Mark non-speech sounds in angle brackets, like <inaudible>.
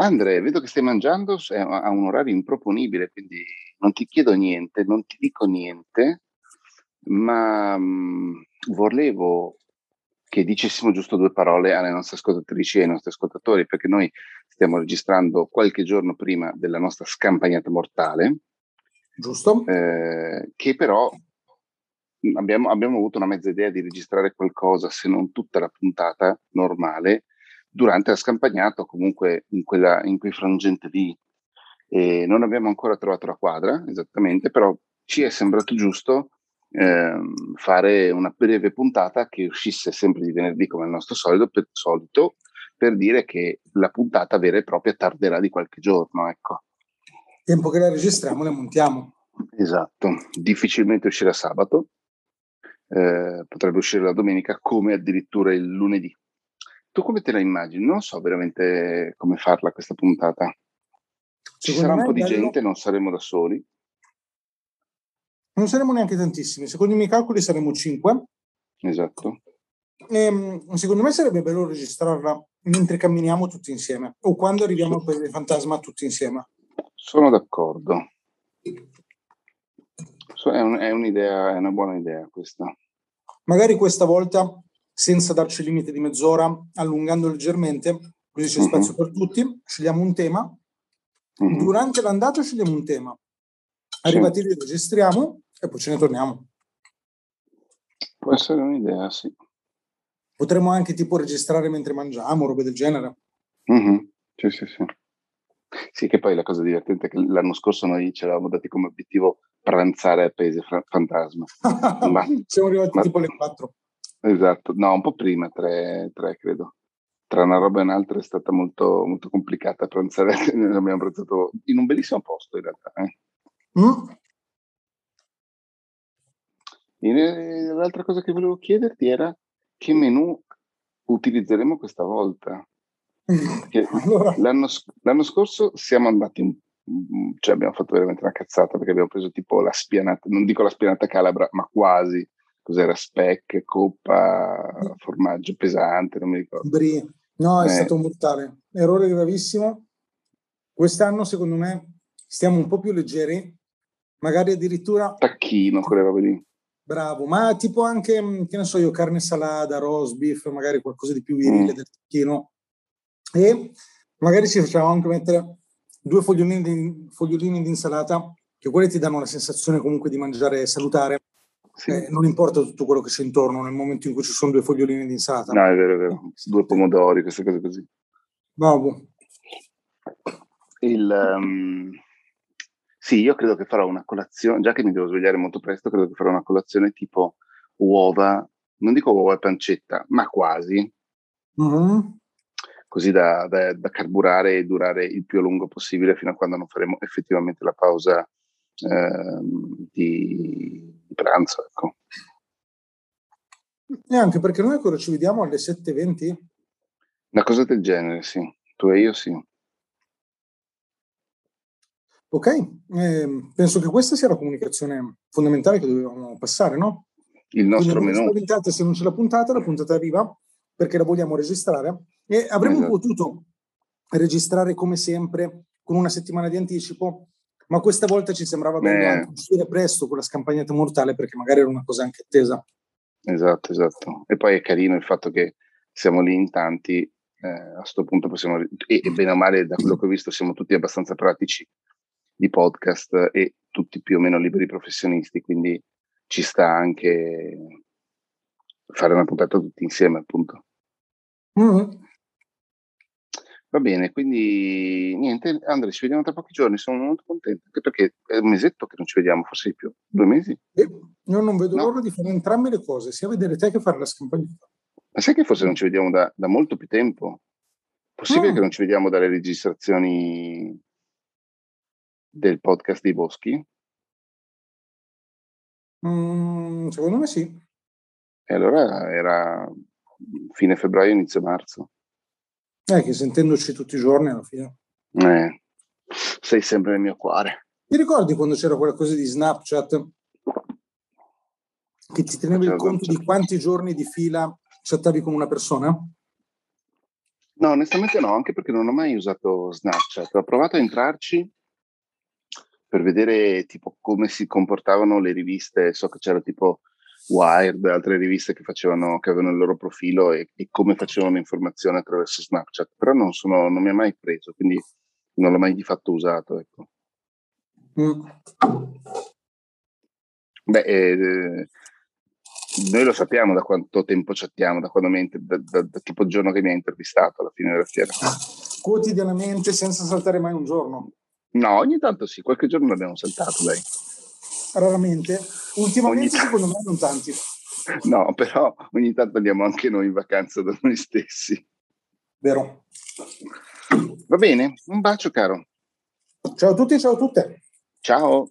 Andre, vedo che stai mangiando a un orario improponibile, quindi non ti chiedo niente, non ti dico niente, ma mh, mm, volevo che dicessimo giusto due parole alle nostre ascoltatrici e ai nostri ascoltatori, perché noi stiamo registrando qualche giorno prima della nostra scampagnata mortale. Giusto. Eh, che però abbiamo, abbiamo avuto una mezza idea di registrare qualcosa, se non tutta la puntata normale, durante la scampagnata o comunque in, quella, in quei frangenti lì. E non abbiamo ancora trovato la quadra esattamente, però ci è sembrato giusto eh, fare una breve puntata che uscisse sempre di venerdì come il nostro solito per, solito, per dire che la puntata vera e propria tarderà di qualche giorno. Ecco. Tempo che la registriamo, la montiamo. Esatto, difficilmente uscirà sabato, eh, potrebbe uscire la domenica come addirittura il lunedì. Tu come te la immagini? Non so veramente come farla questa puntata. Ci Secondo sarà un po' di bello... gente, non saremo da soli. Non saremo neanche tantissimi. Secondo i miei calcoli saremo cinque. Esatto. E, ehm, secondo me sarebbe bello registrarla mentre camminiamo tutti insieme o quando arriviamo al Paese Fantasma tutti insieme. Sono d'accordo. È, un, è, un'idea, è una buona idea questa. Magari questa volta senza darci il limite di mezz'ora, allungando leggermente, così c'è uh-huh. spazio per tutti. Scegliamo un tema. Uh-huh. Durante l'andata scegliamo un tema. Arrivati lì registriamo e poi ce ne torniamo. Può essere un'idea, sì. Potremmo anche tipo registrare mentre mangiamo, robe del genere. Uh-huh. Sì, sì, sì. Sì, che poi la cosa divertente è che l'anno scorso noi ci eravamo dati come obiettivo pranzare a Paese Fantasma. <laughs> ma, Siamo arrivati ma, tipo alle 4. Esatto, no, un po' prima, tre, tre credo. Tra una roba e un'altra è stata molto, molto complicata pranzare, <laughs> abbiamo pranzato in un bellissimo posto in realtà. Eh. Mm. E, l'altra cosa che volevo chiederti era che menù utilizzeremo questa volta. <laughs> allora. l'anno, l'anno, scorso siamo andati un, cioè abbiamo fatto veramente una cazzata perché abbiamo preso tipo la spianata, non dico la spianata calabra, ma quasi cos'era speck, coppa, formaggio pesante, non mi ricordo. Brie. No, è eh. stato mortale. Errore gravissimo. Quest'anno, secondo me, stiamo un po' più leggeri, magari addirittura... Tacchino, quelle robe lì. Bravo, ma tipo anche, mm, che ne so io, carne salata, roast beef, magari qualcosa di più virile mm. del tacchino. E magari ci facciamo anche mettere due fogliolini di, fogliolini di insalata, che quelli ti danno la sensazione comunque di mangiare salutare sì. Eh, non importa tutto quello che c'è intorno nel momento in cui ci sono due fogliolini di insalata. No, è vero, è vero. Due pomodori, queste cose così. Bravo. Il, um, sì, io credo che farò una colazione, già che mi devo svegliare molto presto, credo che farò una colazione tipo uova, non dico uova e pancetta, ma quasi. Mm-hmm. Così da, da, da, carburare e durare il più a lungo possibile fino a quando non faremo effettivamente la pausa eh, di, di pranzo. Ecco. E anche perché noi ancora ci vediamo alle 7.20? Una cosa del genere, sì. Tu e io sì. Ok, eh, penso che questa sia la comunicazione fondamentale che dovevamo passare, no? Il nostro Quindi, menù. Puntata, se non c'è la puntata, la puntata arriva perché la vogliamo registrare e avremmo esatto. potuto registrare come sempre con una settimana di anticipo ma questa volta ci sembrava bello eh. anche uscire presto con la scampagnata mortale perché magari era una cosa anche attesa. Esatto, esatto. E poi è carino il fatto che siamo lì in tanti, eh, a questo punto possiamo, e, e bene o male da quello che ho visto siamo tutti abbastanza pratici di podcast e tutti più o meno liberi professionisti, quindi ci sta anche fare una puntata tutti insieme appunto. Mm-hmm. Va bene, quindi niente, Andrea, ci vediamo tra pochi giorni, sono molto contento, anche perché è un mesetto che non ci vediamo, forse di più, due mesi. Eh, io non vedo no. l'ora di fare entrambe le cose, sia vedere te che fare la scampagnata. Ma sai che forse non ci vediamo da, da molto più tempo? Possibile mm. che non ci vediamo dalle registrazioni del podcast dei Boschi? Mm, secondo me sì. E allora era fine febbraio, inizio marzo. Eh, che sentendoci tutti i giorni alla fine. Eh, sei sempre nel mio cuore. Ti ricordi quando c'era quella cosa di Snapchat che ti tenevi il conto di quanti giorni di fila chattavi con una persona? No, onestamente no, anche perché non ho mai usato Snapchat. Ho provato a entrarci per vedere tipo come si comportavano le riviste. So che c'era tipo Wired, altre riviste che, facevano, che avevano il loro profilo e, e come facevano informazione attraverso Snapchat, però non, sono, non mi ha mai preso, quindi non l'ho mai di fatto usato. Ecco. Mm. Beh, eh, noi lo sappiamo da quanto tempo chattiamo, da quando mi, da, da, da, tipo il giorno che mi ha intervistato alla fine della fiera. Quotidianamente senza saltare mai un giorno. No, ogni tanto sì, qualche giorno l'abbiamo saltato, dai. Raramente. Ultimamente ogni secondo me non tanti. No, però ogni tanto andiamo anche noi in vacanza da noi stessi. Vero. Va bene, un bacio caro. Ciao a tutti ciao a tutte. Ciao.